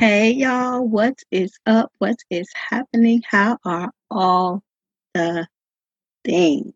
Hey y'all, what is up? What is happening? How are all the things?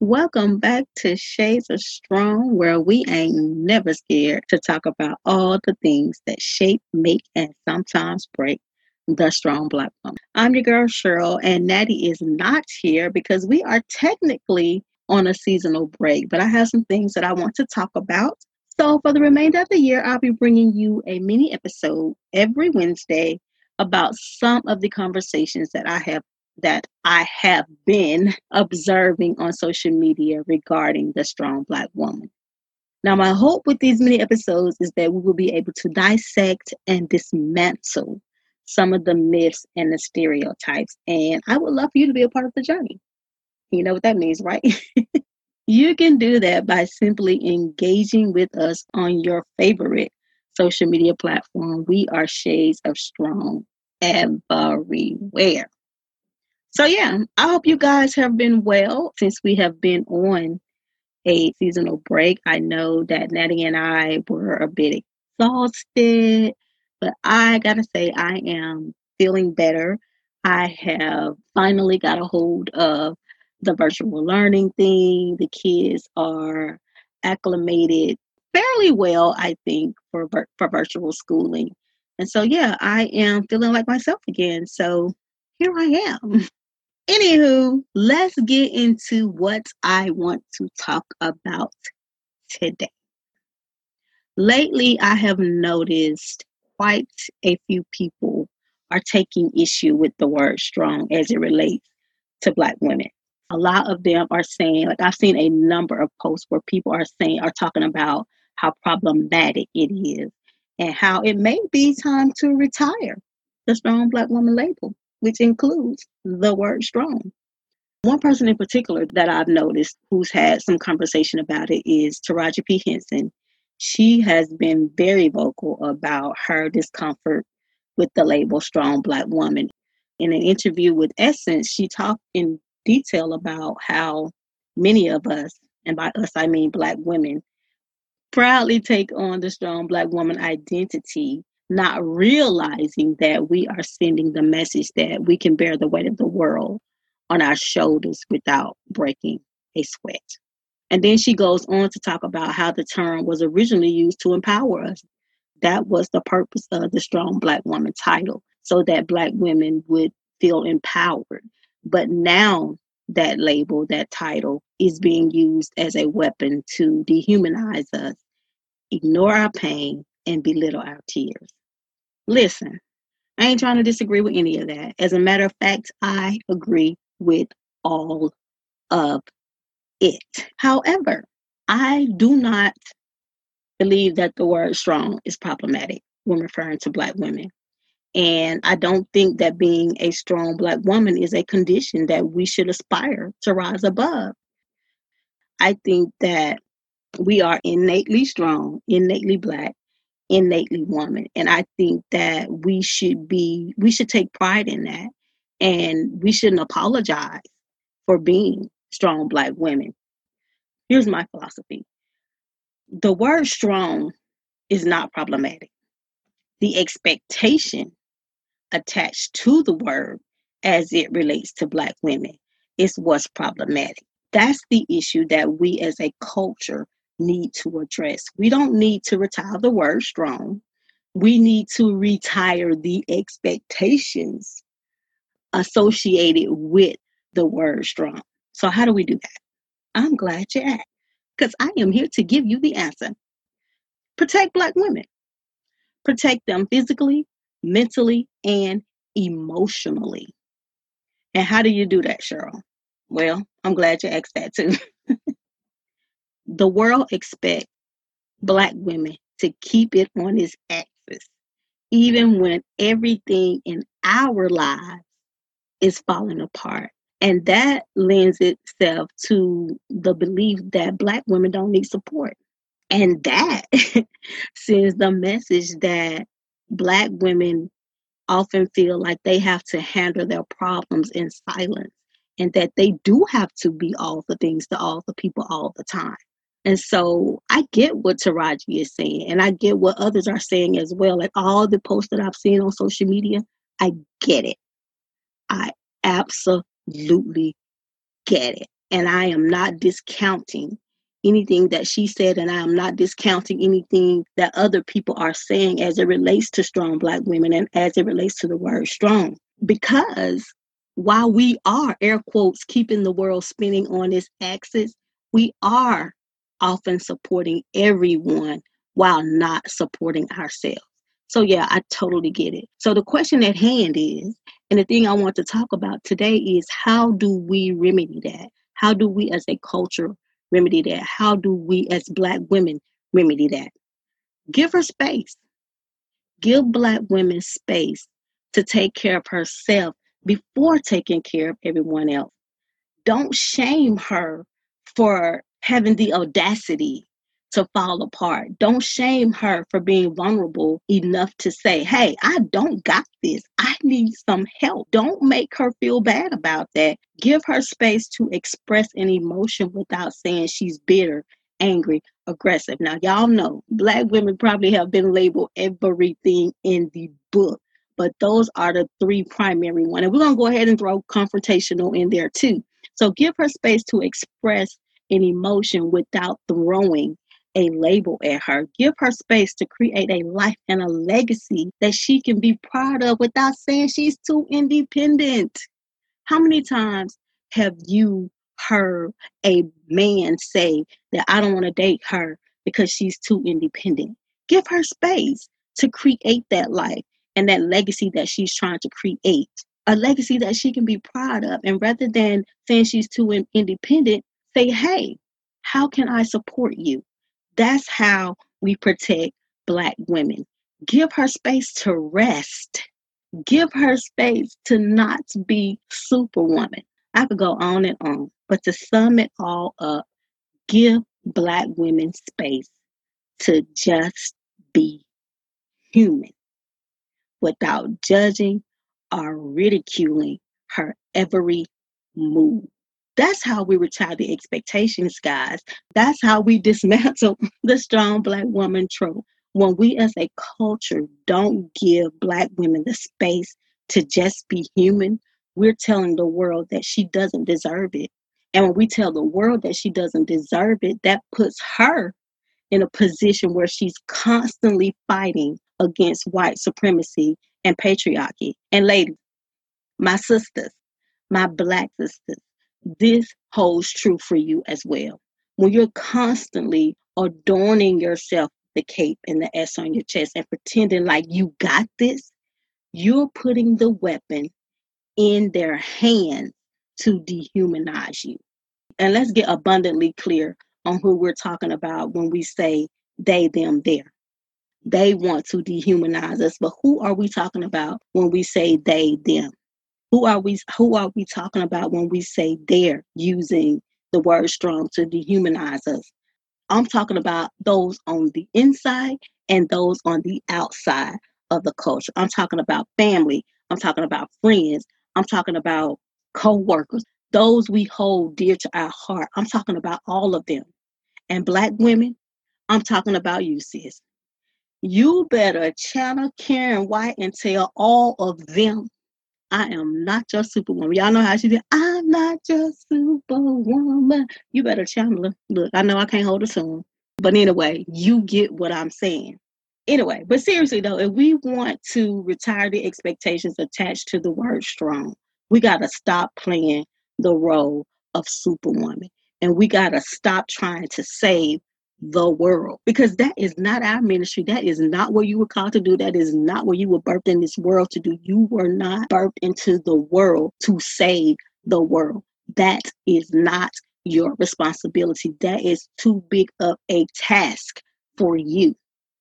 Welcome back to Shades of Strong, where we ain't never scared to talk about all the things that shape, make, and sometimes break the strong black woman. I'm your girl Cheryl, and Natty is not here because we are technically on a seasonal break, but I have some things that I want to talk about. So, for the remainder of the year, I'll be bringing you a mini episode every Wednesday about some of the conversations that I have that I have been observing on social media regarding the strong black woman. Now, my hope with these mini episodes is that we will be able to dissect and dismantle some of the myths and the stereotypes. And I would love for you to be a part of the journey. You know what that means, right? you can do that by simply engaging with us on your favorite social media platform. We are Shades of Strong everywhere. So, yeah, I hope you guys have been well since we have been on a seasonal break. I know that Natty and I were a bit exhausted, but I gotta say, I am feeling better. I have finally got a hold of the virtual learning thing. The kids are acclimated fairly well, I think, for for virtual schooling. And so, yeah, I am feeling like myself again. So here I am. Anywho, let's get into what I want to talk about today. Lately, I have noticed quite a few people are taking issue with the word strong as it relates to Black women. A lot of them are saying, like, I've seen a number of posts where people are saying, are talking about how problematic it is and how it may be time to retire the strong Black woman label which includes the word strong. One person in particular that I've noticed who's had some conversation about it is Taraji P. Henson. She has been very vocal about her discomfort with the label strong black woman. In an interview with Essence, she talked in detail about how many of us, and by us I mean black women, proudly take on the strong black woman identity not realizing that we are sending the message that we can bear the weight of the world on our shoulders without breaking a sweat. And then she goes on to talk about how the term was originally used to empower us. That was the purpose of the Strong Black Woman title, so that Black women would feel empowered. But now that label, that title, is being used as a weapon to dehumanize us, ignore our pain, and belittle our tears. Listen, I ain't trying to disagree with any of that. As a matter of fact, I agree with all of it. However, I do not believe that the word strong is problematic when referring to Black women. And I don't think that being a strong Black woman is a condition that we should aspire to rise above. I think that we are innately strong, innately Black, innately woman. And I think that we should be, we should take pride in that. And we shouldn't apologize for being strong Black women. Here's my philosophy the word strong is not problematic. The expectation attached to the word as it relates to Black women is what's problematic. That's the issue that we as a culture need to address. We don't need to retire the word strong. We need to retire the expectations associated with the word strong. So, how do we do that? I'm glad you asked because I am here to give you the answer. Protect Black women, protect them physically, mentally, and emotionally. And how do you do that, Cheryl? Well, I'm glad you asked that too. the world expects black women to keep it on its axis, even when everything in our lives is falling apart. And that lends itself to the belief that black women don't need support. And that sends the message that black women often feel like they have to handle their problems in silence and that they do have to be all the things to all the people all the time. And so I get what Taraji is saying, and I get what others are saying as well. Like all the posts that I've seen on social media, I get it. I absolutely get it. And I am not discounting anything that she said, and I am not discounting anything that other people are saying as it relates to strong Black women and as it relates to the word strong. Because while we are, air quotes, keeping the world spinning on its axis, we are often supporting everyone while not supporting ourselves. So, yeah, I totally get it. So, the question at hand is, and the thing I want to talk about today is how do we remedy that? How do we as a culture remedy that? How do we as Black women remedy that? Give her space. Give Black women space to take care of herself before taking care of everyone else. Don't shame her for having the audacity to fall apart. Don't shame her for being vulnerable enough to say, Hey, I don't got this. I need some help. Don't make her feel bad about that. Give her space to express an emotion without saying she's bitter, angry, aggressive. Now, y'all know Black women probably have been labeled everything in the book, but those are the three primary ones. And we're going to go ahead and throw confrontational in there too. So give her space to express an emotion without throwing a label at her. Give her space to create a life and a legacy that she can be proud of without saying she's too independent. How many times have you heard a man say that I don't want to date her because she's too independent? Give her space to create that life and that legacy that she's trying to create. A legacy that she can be proud of. And rather than saying she's too independent, say, hey, how can I support you? That's how we protect Black women. Give her space to rest. Give her space to not be superwoman. I could go on and on, but to sum it all up, give Black women space to just be human without judging or ridiculing her every move. That's how we retire the expectations, guys. That's how we dismantle the strong black woman trope. When we as a culture don't give black women the space to just be human, we're telling the world that she doesn't deserve it. And when we tell the world that she doesn't deserve it, that puts her in a position where she's constantly fighting against white supremacy and patriarchy. And ladies, my sisters, my black sisters, this holds true for you as well. When you're constantly adorning yourself, the cape and the S on your chest, and pretending like you got this, you're putting the weapon in their hands to dehumanize you. And let's get abundantly clear on who we're talking about when we say they, them, there. They want to dehumanize us, but who are we talking about when we say they, them? Who are we who are we talking about when we say they're using the word strong to dehumanize us? I'm talking about those on the inside and those on the outside of the culture. I'm talking about family. I'm talking about friends. I'm talking about co-workers, those we hold dear to our heart. I'm talking about all of them. And black women, I'm talking about you, sis. You better channel Karyn White and tell all of them I am not your superwoman. Y'all know how she did. I'm not your superwoman. You better channel her. Look, I know I can't hold a tune. But anyway, you get what I'm saying. Anyway, but seriously though, if we want to retire the expectations attached to the word strong, we got to stop playing the role of superwoman. And we got to stop trying to save the world because that is not our ministry. That is not what you were called to do. That is not what you were birthed in this world to do. You were not birthed into the world to save the world. That is not your responsibility. That is too big of a task for you.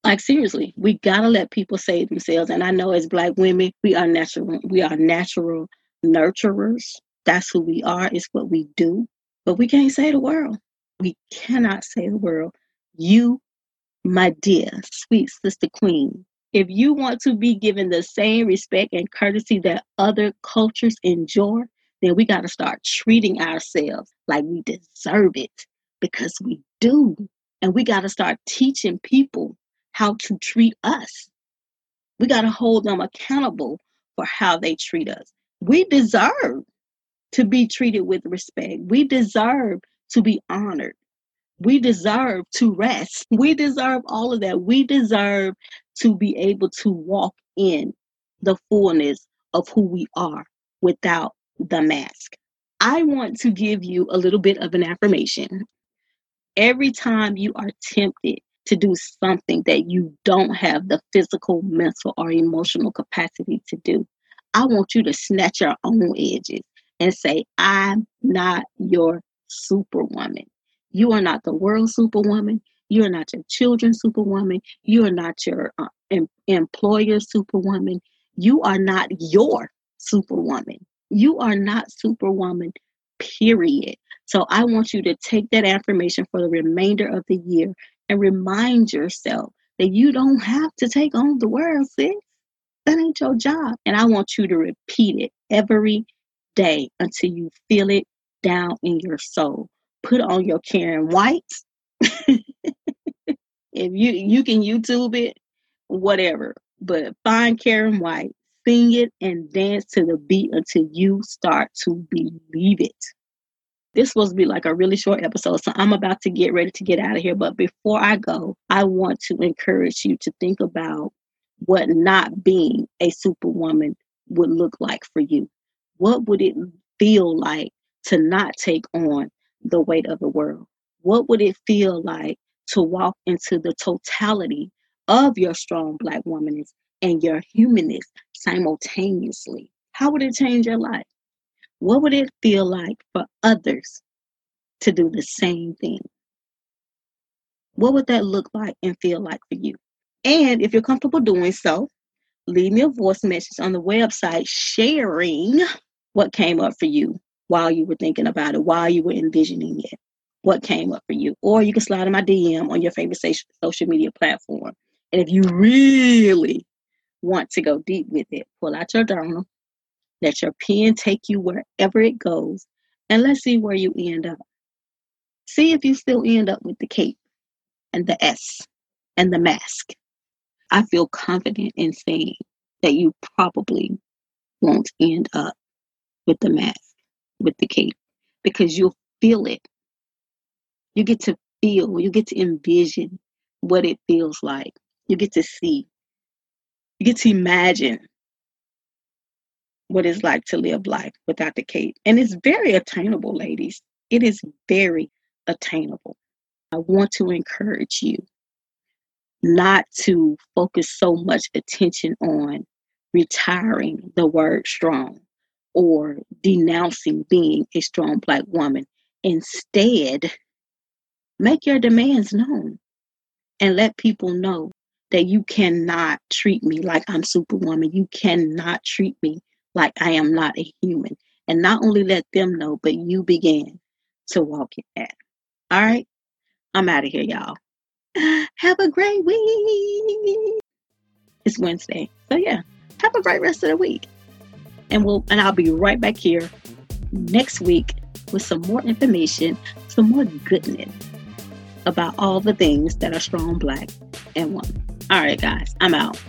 Like seriously, we gotta let people save themselves. And I know as black women, we are natural, we are natural nurturers. That's who we are, it's what we do. But we can't save the world. We cannot save the world. You, my dear, sweet sister queen, if you want to be given the same respect and courtesy that other cultures enjoy, then we got to start treating ourselves like we deserve it. because we do. And we got to start teaching people how to treat us. We got to hold them accountable for how they treat us. We deserve to be treated with respect. We deserve to be honored. We deserve to rest. We deserve all of that. We deserve to be able to walk in the fullness of who we are without the mask. I want to give you a little bit of an affirmation. Every time you are tempted to do something that you don't have the physical, mental, or emotional capacity to do, I want you to snatch your own edges and say, I'm not your superwoman. You are not the world superwoman. You are not your children's superwoman. You are not your uh, em- employer's superwoman. You are not your superwoman. You are not superwoman, period. So I want you to take that affirmation for the remainder of the year and remind yourself that you don't have to take on the world, sis. That ain't your job. And I want you to repeat it every day until you feel it down in your soul. Put on your Karyn White. if you you can YouTube it, whatever. But find Karyn White, sing it and dance to the beat until you start to believe it. This was be like a really short episode, so I'm about to get ready to get out of here. But before I go, I want to encourage you to think about what not being a superwoman would look like for you. What would it feel like to not take on the weight of the world? What would it feel like to walk into the totality of your strong black womanness and your humanness simultaneously? How would it change your life? What would it feel like for others to do the same thing? What would that look like and feel like for you? And if you're comfortable doing so, leave me a voice message on the website sharing what came up for you while you were thinking about it, while you were envisioning it, what came up for you. Or you can slide in my DM on your favorite social media platform. And if you really want to go deep with it, pull out your journal, let your pen take you wherever it goes, and let's see where you end up. See if you still end up with the cape and the S and the mask. I feel confident in saying that you probably won't end up with the mask, with the cape, because you'll feel it. You get to feel, you get to envision what it feels like. You get to see, you get to imagine what it's like to live life without the cape. And it's very attainable, ladies. It is very attainable. I want to encourage you not to focus so much attention on retiring the word strong or denouncing being a strong black woman. Instead, make your demands known and let people know that you cannot treat me like I'm superwoman. You cannot treat me like I am not a human. And not only let them know, but you begin to walk in that. All right? I'm out of here, y'all. Have a great week. It's Wednesday. So yeah, have a great rest of the week. And we'll and I'll be right back here next week with some more information, some more goodness about all the things that are strong black and woman. All right, guys, I'm out.